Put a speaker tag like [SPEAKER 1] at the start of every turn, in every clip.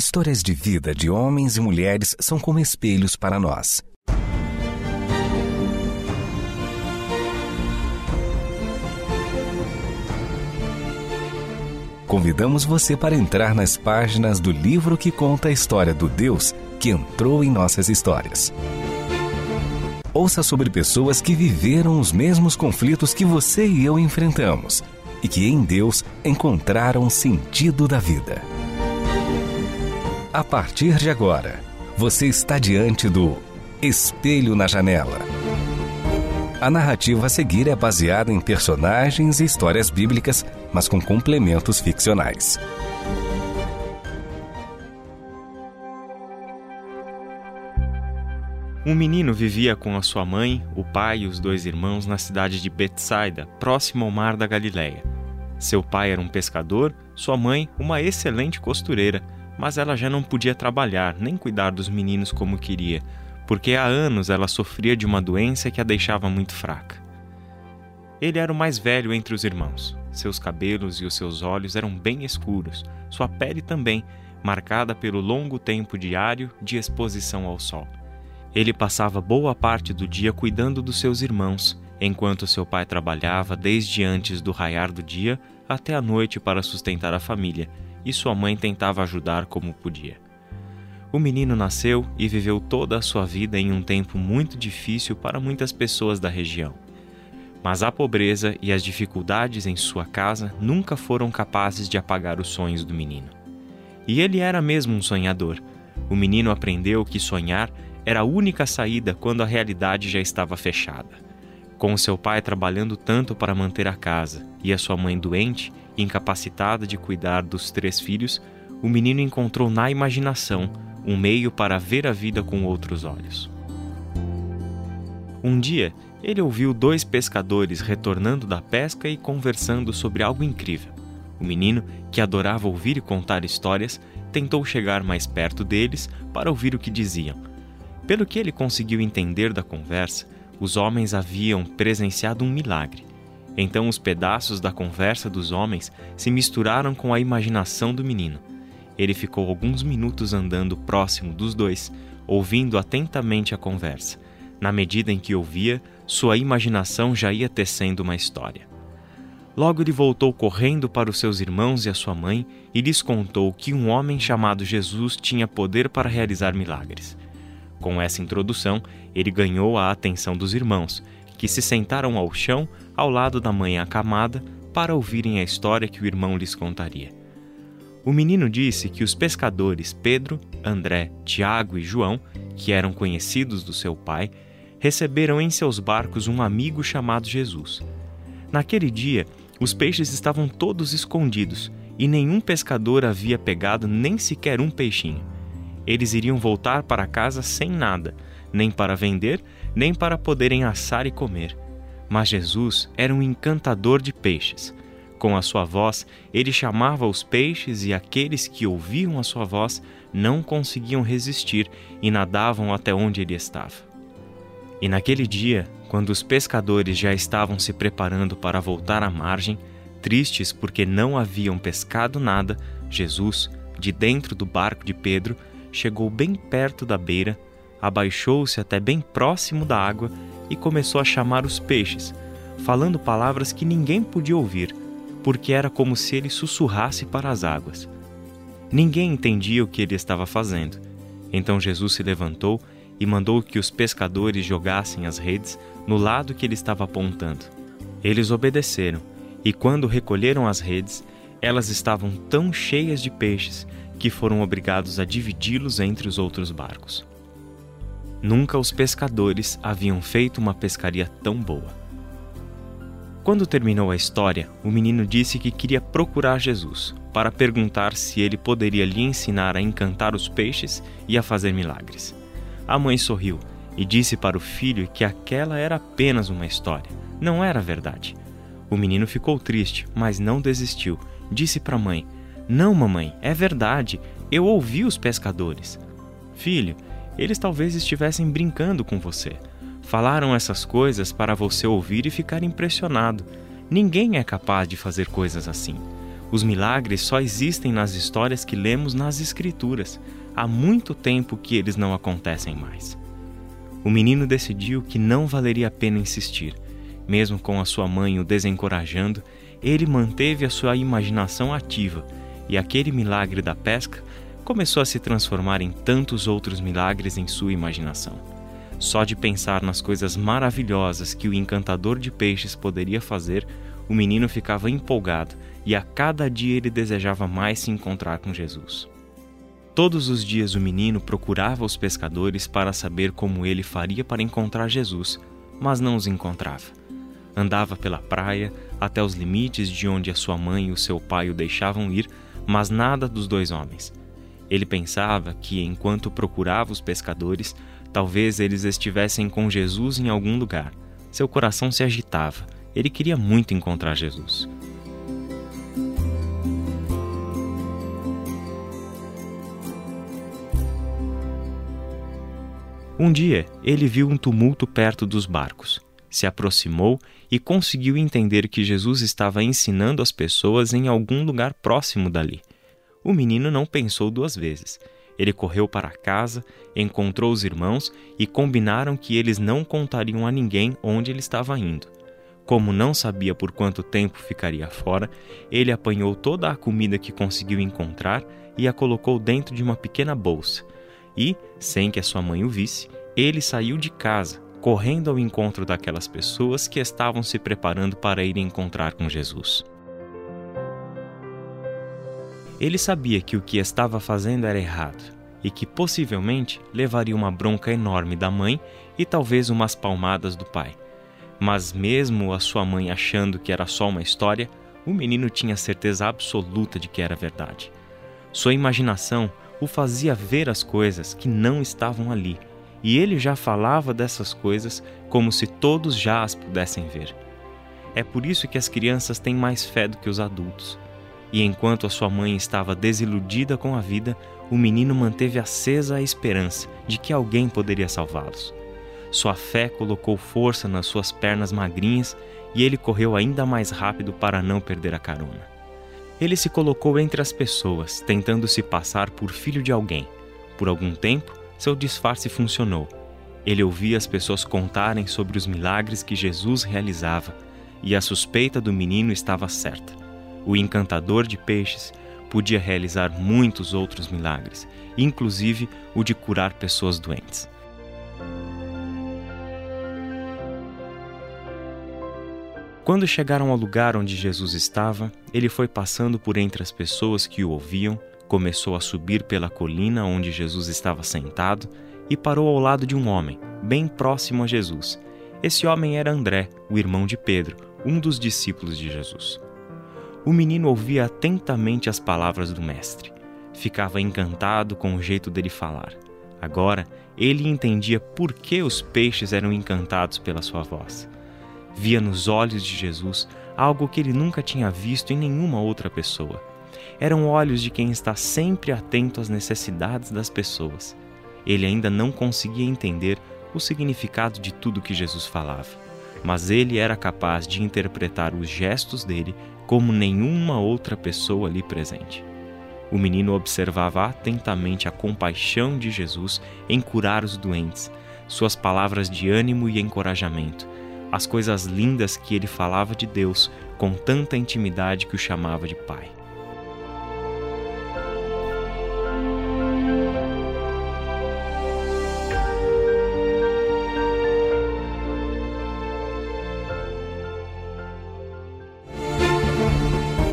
[SPEAKER 1] Histórias de vida de homens e mulheres são como espelhos para nós. Convidamos você para entrar nas páginas do livro que conta a história do Deus que entrou em nossas histórias. Ouça sobre pessoas que viveram os mesmos conflitos que você e eu enfrentamos e que em Deus encontraram sentido da vida. A partir de agora, você está diante do Espelho na Janela. A narrativa a seguir é baseada em personagens e histórias bíblicas, mas com complementos ficcionais.
[SPEAKER 2] Um menino vivia com a sua mãe, o pai e os dois irmãos na cidade de Betsaida, próximo ao mar da Galileia. Seu pai era um pescador, sua mãe uma excelente costureira, mas ela já não podia trabalhar nem cuidar dos meninos como queria, porque há anos ela sofria de uma doença que a deixava muito fraca. Ele era o mais velho entre os irmãos. Seus cabelos e os seus olhos eram bem escuros, sua pele também, marcada pelo longo tempo diário de exposição ao sol. Ele passava boa parte do dia cuidando dos seus irmãos, enquanto seu pai trabalhava desde antes do raiar do dia até a noite para sustentar a família, e sua mãe tentava ajudar como podia. O menino nasceu e viveu toda a sua vida em um tempo muito difícil para muitas pessoas da região. Mas a pobreza e as dificuldades em sua casa nunca foram capazes de apagar os sonhos do menino. E ele era mesmo um sonhador. O menino aprendeu que sonhar era a única saída quando a realidade já estava fechada. Com seu pai trabalhando tanto para manter a casa e a sua mãe doente incapacitada de cuidar dos três filhos, o menino encontrou na imaginação um meio para ver a vida com outros olhos. Um dia, ele ouviu dois pescadores retornando da pesca e conversando sobre algo incrível. O menino, que adorava ouvir e contar histórias, tentou chegar mais perto deles para ouvir o que diziam pelo que ele conseguiu entender da conversa, os homens haviam presenciado um milagre. Então os pedaços da conversa dos homens se misturaram com a imaginação do menino. Ele ficou alguns minutos andando próximo dos dois, ouvindo atentamente a conversa. Na medida em que ouvia, sua imaginação já ia tecendo uma história. Logo ele voltou correndo para os seus irmãos e a sua mãe e lhes contou que um homem chamado Jesus tinha poder para realizar milagres. Com essa introdução, ele ganhou a atenção dos irmãos, que se sentaram ao chão ao lado da mãe acamada para ouvirem a história que o irmão lhes contaria. O menino disse que os pescadores Pedro, André, Tiago e João, que eram conhecidos do seu pai, receberam em seus barcos um amigo chamado Jesus. Naquele dia, os peixes estavam todos escondidos e nenhum pescador havia pegado nem sequer um peixinho eles iriam voltar para casa sem nada, nem para vender, nem para poderem assar e comer. Mas Jesus era um encantador de peixes. Com a sua voz, ele chamava os peixes e aqueles que ouviam a sua voz não conseguiam resistir e nadavam até onde ele estava. E naquele dia, quando os pescadores já estavam se preparando para voltar à margem, tristes porque não haviam pescado nada, Jesus, de dentro do barco de Pedro, chegou bem perto da beira, abaixou-se até bem próximo da água e começou a chamar os peixes, falando palavras que ninguém podia ouvir, porque era como se ele sussurrasse para as águas. Ninguém entendia o que ele estava fazendo. Então Jesus se levantou e mandou que os pescadores jogassem as redes no lado que ele estava apontando. Eles obedeceram, e quando recolheram as redes, elas estavam tão cheias de peixes que foram obrigados a dividi-los entre os outros barcos. Nunca os pescadores haviam feito uma pescaria tão boa. Quando terminou a história, o menino disse que queria procurar Jesus para perguntar se ele poderia lhe ensinar a encantar os peixes e a fazer milagres. A mãe sorriu e disse para o filho que aquela era apenas uma história, não era verdade. O menino ficou triste, mas não desistiu. Disse para a mãe: não, mamãe, é verdade. Eu ouvi os pescadores. Filho, eles talvez estivessem brincando com você. Falaram essas coisas para você ouvir e ficar impressionado. Ninguém é capaz de fazer coisas assim. Os milagres só existem nas histórias que lemos nas Escrituras. Há muito tempo que eles não acontecem mais. O menino decidiu que não valeria a pena insistir. Mesmo com a sua mãe o desencorajando, ele manteve a sua imaginação ativa e aquele milagre da pesca começou a se transformar em tantos outros milagres em sua imaginação. Só de pensar nas coisas maravilhosas que o encantador de peixes poderia fazer, o menino ficava empolgado e a cada dia ele desejava mais se encontrar com Jesus. Todos os dias o menino procurava os pescadores para saber como ele faria para encontrar Jesus, mas não os encontrava. Andava pela praia até os limites de onde a sua mãe e o seu pai o deixavam ir, mas nada dos dois homens. Ele pensava que, enquanto procurava os pescadores, talvez eles estivessem com Jesus em algum lugar. Seu coração se agitava. Ele queria muito encontrar Jesus. Um dia, ele viu um tumulto perto dos barcos se aproximou e conseguiu entender que Jesus estava ensinando as pessoas em algum lugar próximo dali. O menino não pensou duas vezes. Ele correu para casa, encontrou os irmãos e combinaram que eles não contariam a ninguém onde ele estava indo. Como não sabia por quanto tempo ficaria fora, ele apanhou toda a comida que conseguiu encontrar e a colocou dentro de uma pequena bolsa. E, sem que a sua mãe o visse, ele saiu de casa, correndo ao encontro daquelas pessoas que estavam se preparando para ir encontrar com Jesus. Ele sabia que o que estava fazendo era errado e que possivelmente levaria uma bronca enorme da mãe e talvez umas palmadas do pai. Mas, mesmo a sua mãe achando que era só uma história, o menino tinha certeza absoluta de que era verdade. Sua imaginação o fazia ver as coisas que não estavam ali e ele já falava dessas coisas como se todos já as pudessem ver. É por isso que as crianças têm mais fé do que os adultos. E enquanto a sua mãe estava desiludida com a vida, o menino manteve acesa a esperança de que alguém poderia salvá-los. Sua fé colocou força nas suas pernas magrinhas e ele correu ainda mais rápido para não perder a carona. Ele se colocou entre as pessoas, tentando se passar por filho de alguém. Por algum tempo, seu disfarce funcionou. Ele ouvia as pessoas contarem sobre os milagres que Jesus realizava, e a suspeita do menino estava certa. O encantador de peixes podia realizar muitos outros milagres, inclusive o de curar pessoas doentes. Quando chegaram ao lugar onde Jesus estava, ele foi passando por entre as pessoas que o ouviam Começou a subir pela colina onde Jesus estava sentado e parou ao lado de um homem, bem próximo a Jesus. Esse homem era André, o irmão de Pedro, um dos discípulos de Jesus. O menino ouvia atentamente as palavras do Mestre. Ficava encantado com o jeito dele falar. Agora, ele entendia por que os peixes eram encantados pela sua voz. Via nos olhos de Jesus algo que ele nunca tinha visto em nenhuma outra pessoa eram olhos de quem está sempre atento às necessidades das pessoas. Ele ainda não conseguia entender o significado de tudo que Jesus falava, mas ele era capaz de interpretar os gestos dele como nenhuma outra pessoa ali presente. O menino observava atentamente a compaixão de Jesus em curar os doentes, suas palavras de ânimo e encorajamento, as coisas lindas que ele falava de Deus com tanta intimidade que o chamava de Pai.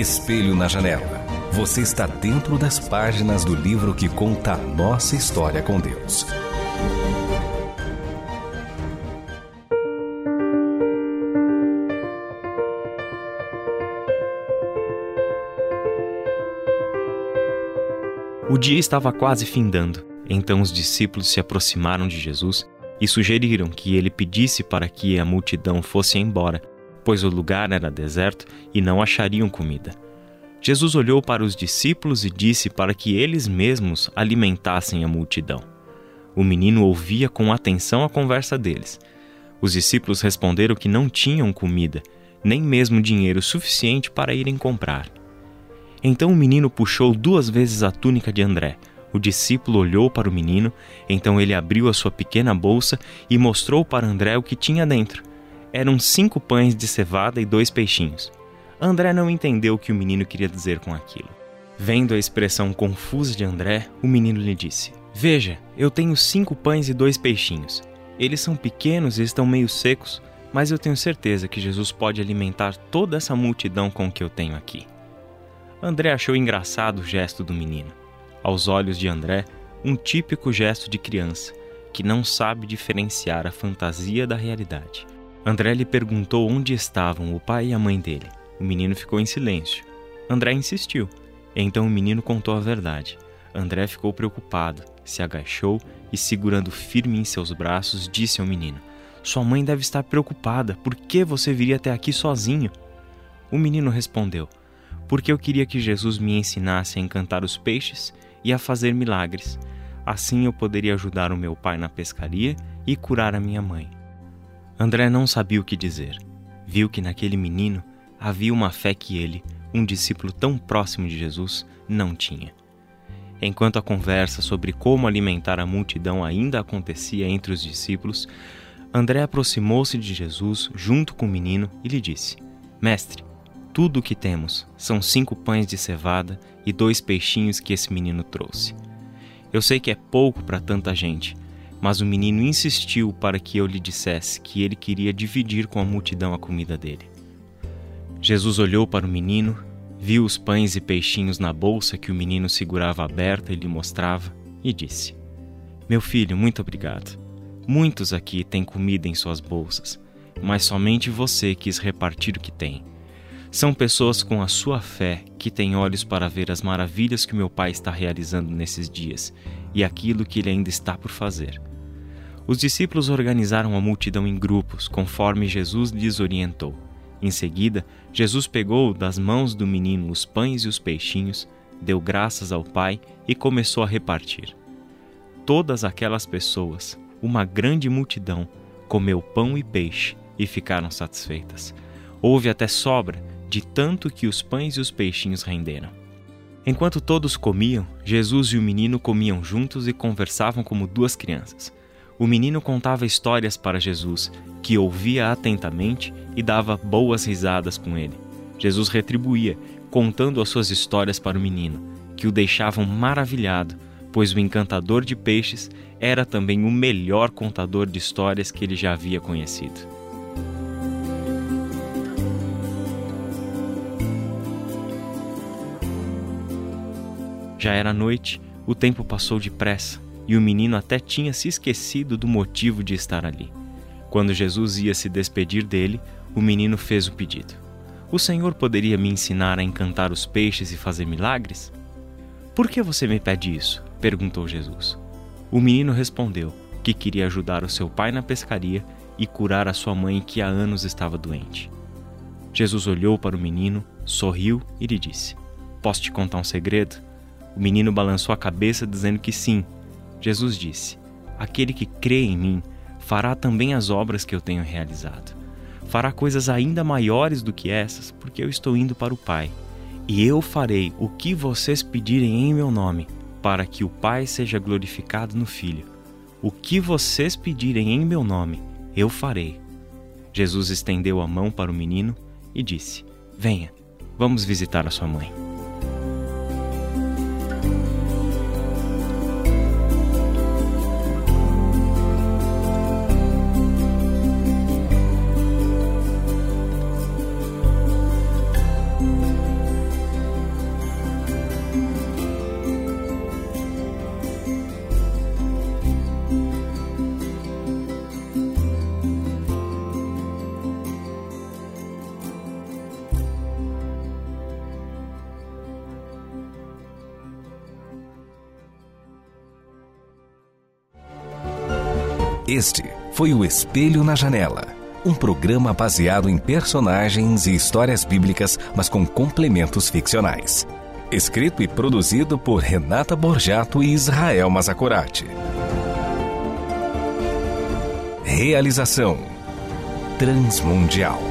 [SPEAKER 1] Espelho na janela. Você está dentro das páginas do livro que conta a nossa história com Deus.
[SPEAKER 2] O dia estava quase findando. Então os discípulos se aproximaram de Jesus e sugeriram que ele pedisse para que a multidão fosse embora pois o lugar era deserto e não achariam comida. Jesus olhou para os discípulos e disse para que eles mesmos alimentassem a multidão. O menino ouvia com atenção a conversa deles. Os discípulos responderam que não tinham comida, nem mesmo dinheiro suficiente para irem comprar. Então o menino puxou duas vezes a túnica de André. O discípulo olhou para o menino, então ele abriu a sua pequena bolsa e mostrou para André o que tinha dentro. Eram cinco pães de cevada e dois peixinhos. André não entendeu o que o menino queria dizer com aquilo. Vendo a expressão confusa de André, o menino lhe disse: Veja, eu tenho cinco pães e dois peixinhos. Eles são pequenos e estão meio secos, mas eu tenho certeza que Jesus pode alimentar toda essa multidão com o que eu tenho aqui. André achou engraçado o gesto do menino. Aos olhos de André, um típico gesto de criança, que não sabe diferenciar a fantasia da realidade. André lhe perguntou onde estavam o pai e a mãe dele. O menino ficou em silêncio. André insistiu. Então o menino contou a verdade. André ficou preocupado, se agachou e, segurando firme em seus braços, disse ao menino: Sua mãe deve estar preocupada. Por que você viria até aqui sozinho? O menino respondeu: Porque eu queria que Jesus me ensinasse a encantar os peixes e a fazer milagres. Assim eu poderia ajudar o meu pai na pescaria e curar a minha mãe. André não sabia o que dizer. Viu que naquele menino havia uma fé que ele, um discípulo tão próximo de Jesus, não tinha. Enquanto a conversa sobre como alimentar a multidão ainda acontecia entre os discípulos, André aproximou-se de Jesus junto com o menino e lhe disse: Mestre, tudo o que temos são cinco pães de cevada e dois peixinhos que esse menino trouxe. Eu sei que é pouco para tanta gente, mas o menino insistiu para que eu lhe dissesse que ele queria dividir com a multidão a comida dele. Jesus olhou para o menino Viu os pães e peixinhos na bolsa que o menino segurava aberta e lhe mostrava, e disse: Meu filho, muito obrigado. Muitos aqui têm comida em suas bolsas, mas somente você quis repartir o que tem. São pessoas com a sua fé que têm olhos para ver as maravilhas que meu pai está realizando nesses dias e aquilo que ele ainda está por fazer. Os discípulos organizaram a multidão em grupos, conforme Jesus lhes orientou. Em seguida, Jesus pegou das mãos do menino os pães e os peixinhos, deu graças ao Pai e começou a repartir. Todas aquelas pessoas, uma grande multidão, comeu pão e peixe e ficaram satisfeitas. Houve até sobra de tanto que os pães e os peixinhos renderam. Enquanto todos comiam, Jesus e o menino comiam juntos e conversavam como duas crianças. O menino contava histórias para Jesus, que ouvia atentamente e dava boas risadas com ele. Jesus retribuía, contando as suas histórias para o menino, que o deixavam maravilhado, pois o encantador de peixes era também o melhor contador de histórias que ele já havia conhecido. Já era noite, o tempo passou depressa e o menino até tinha se esquecido do motivo de estar ali. Quando Jesus ia se despedir dele, o menino fez o pedido: O Senhor poderia me ensinar a encantar os peixes e fazer milagres? Por que você me pede isso? perguntou Jesus. O menino respondeu que queria ajudar o seu pai na pescaria e curar a sua mãe que há anos estava doente. Jesus olhou para o menino, sorriu e lhe disse: Posso te contar um segredo? O menino balançou a cabeça dizendo que sim, Jesus disse: Aquele que crê em mim fará também as obras que eu tenho realizado. Fará coisas ainda maiores do que essas, porque eu estou indo para o Pai. E eu farei o que vocês pedirem em meu nome, para que o Pai seja glorificado no Filho. O que vocês pedirem em meu nome, eu farei. Jesus estendeu a mão para o menino e disse: Venha, vamos visitar a sua mãe.
[SPEAKER 1] Este foi o Espelho na Janela, um programa baseado em personagens e histórias bíblicas, mas com complementos ficcionais. Escrito e produzido por Renata Borjato e Israel Mazacorati. Realização Transmundial.